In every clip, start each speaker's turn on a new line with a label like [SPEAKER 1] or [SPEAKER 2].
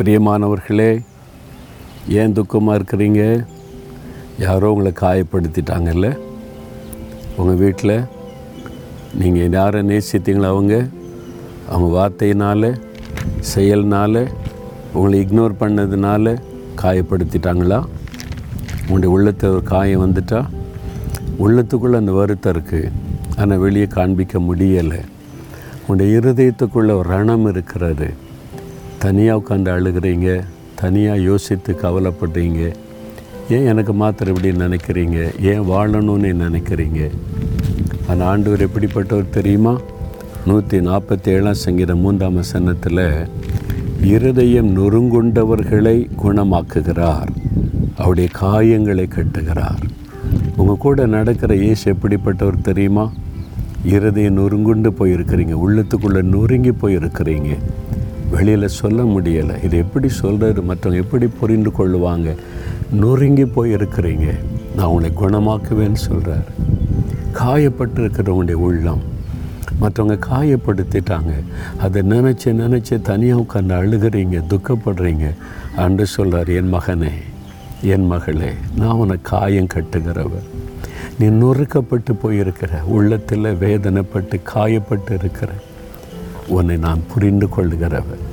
[SPEAKER 1] பிரியமானவர்களே ஏன் துக்கமாக இருக்கிறீங்க? யாரோ உங்களை காயப்படுத்திட்டாங்கல்ல? உங்கள் வீட்டில் நீங்கள் யாரை நேசித்தீங்களோ அவங்க அவங்க வார்த்தையினால் செயல்னால் உங்களை இக்னோர் பண்ணதுனால காயப்படுத்திட்டாங்களா? உங்களுடைய உள்ளத்தில் ஒரு காயம் வந்துட்டா? உள்ளத்துக்குள்ளே அந்த வருத்தம் இருக்குது ஆனால் வெளியே காண்பிக்க முடியலை. உங்களுடைய இருதயத்துக்குள்ளே ஒரு ரணம் இருக்கிறது. தனியாக உட்காந்து அழுகிறீங்க தனியாக யோசித்து கவலைப்படுறீங்க. ஏன் எனக்கு மாத்திரம் இப்படி நினைக்கிறீங்க? ஏன் வாழணும்னு நினைக்கிறீங்க? அந்த ஆண்டவர் எப்படிப்பட்டவர் தெரியுமா? நூற்றி நாற்பத்தி ஏழாம் சங்கீதம் மூன்றாம் வசனத்தில் இருதயம் நொறுங்குண்டவர்களை குணமாக்குகிறார் அவருடைய காயங்களை கட்டுகிறார். உங்கள் கூட நடக்கிற இயேசு எப்படிப்பட்டவர் தெரியுமா? இருதயம் நொறுங்குண்டு போயிருக்கிறீங்க உள்ளத்துக்குள்ளே நொறுங்கி போயிருக்கிறீங்க. வெளியில் சொல்ல முடியலை. இது எப்படி சொல்கிறது மற்றவங்க எப்படி புரிந்து கொள்ளுவாங்க? நொறுங்கி போய் இருக்கிறீங்க. நான் உங்களை குணமாக்குவேன்னு சொல்கிறார் காயப்பட்டு இருக்கிறவங்களுடைய உள்ளம். மற்றவங்க காயப்படுத்திட்டாங்க. அதை நினச்சி நினச்சி தனியாக உட்காந்து அழுகிறீங்க துக்கப்படுறீங்க அன்று சொல்கிறார் என் மகனே என் மகளே நான் உனக்கு காயம் கட்டுகிறவர். நீ நொறுக்கப்பட்டு போயிருக்கிற உள்ளத்தில் வேதனைப்பட்டு காயப்பட்டு இருக்கிற உன்னை நான் புரிந்து கொள்ளுகிறவன்.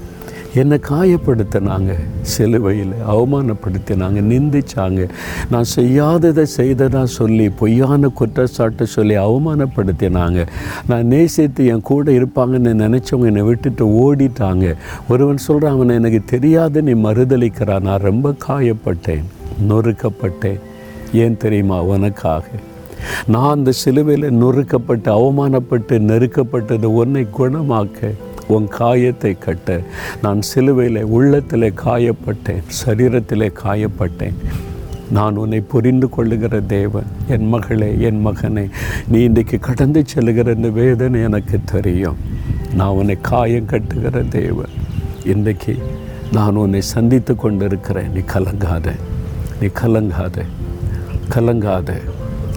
[SPEAKER 1] என்னை காயப்படுத்தினாங்க சிலுவையில் அவமானப்படுத்தினாங்க நிந்திச்சாங்க. நான் செய்யாததை செய்ததா சொல்லி பொய்யான குற்றச்சாட்டை சொல்லி அவமானப்படுத்தினாங்க. நான் நேசித்து என் கூட இருப்பாங்கன்னு நினச்சவங்க என்னை விட்டுட்டு ஓடிட்டாங்க. ஒருவன் சொல்கிறான் அவனை எனக்கு தெரியாது நீ மறுதளிக்கிறான் நான் ரொம்ப காயப்பட்டேன் நொறுக்கப்பட்டேன். ஏன் தெரியுமா? உனக்காக. நான் அந்த சிலுவையில் நொறுக்கப்பட்டு அவமானப்பட்டு நெருக்கப்பட்டது உன்னை குணமாக்க உன் காயத்தை கட்ட. நான் சிலுவையில் உள்ளத்தில் காயப்பட்டேன் சரீரத்தில் காயப்பட்டேன். நான் உன்னை புரிந்து கொள்ளுகிற தேவன் என் மகளே என் மகனே நீ இன்றைக்கு கடந்து செல்லுகிற இந்த வேதனை எனக்கு தெரியும். நான் உன்னை காயம் கட்டுகிற தேவன். இன்றைக்கு நான் உன்னை சந்தித்து கொண்டு இருக்கிறேன் நீ கலங்காத நீ கலங்காத கலங்காத.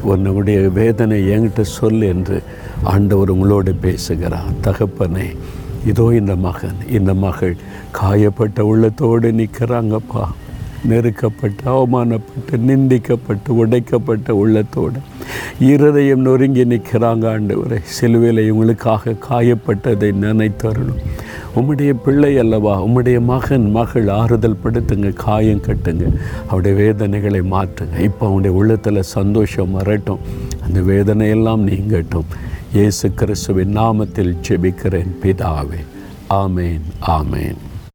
[SPEAKER 1] உன்னுடைய வேதனை என்கிட்ட சொல் என்று ஆண்டவர் உங்களோடு பேசுகிறார். தகப்பனே இதோ இந்த மகன் இந்த மகள் காயப்பட்ட உள்ளத்தோடு நிற்கிறாங்கப்பா. நெருக்கப்பட்டு அவமானப்பட்டு நிந்திக்கப்பட்டு உடைக்கப்பட்ட உள்ளத்தோடு இருதயம் நொறுங்கி நிற்கிறாங்க ஆண்டவரை. சிலுவையில் இவங்களுக்காக காயப்பட்டதை நினைத்தரணும் உம்முடைய பிள்ளை அல்லவா? உம்முடைய மகன் மகள் ஆறுதல் படுத்துங்க காயம் கட்டுங்க. அவருடைய வேதனைகளை மாற்றுங்க. இப்போ அவனுடைய உள்ளத்தில் சந்தோஷம் வரட்டும். அந்த வேதனையெல்லாம் நீங்கட்டும். இயேசு கிறிஸ்துவின் நாமத்தில் ஜெபிக்கிறேன் பிதாவே. ஆமேன் ஆமேன்.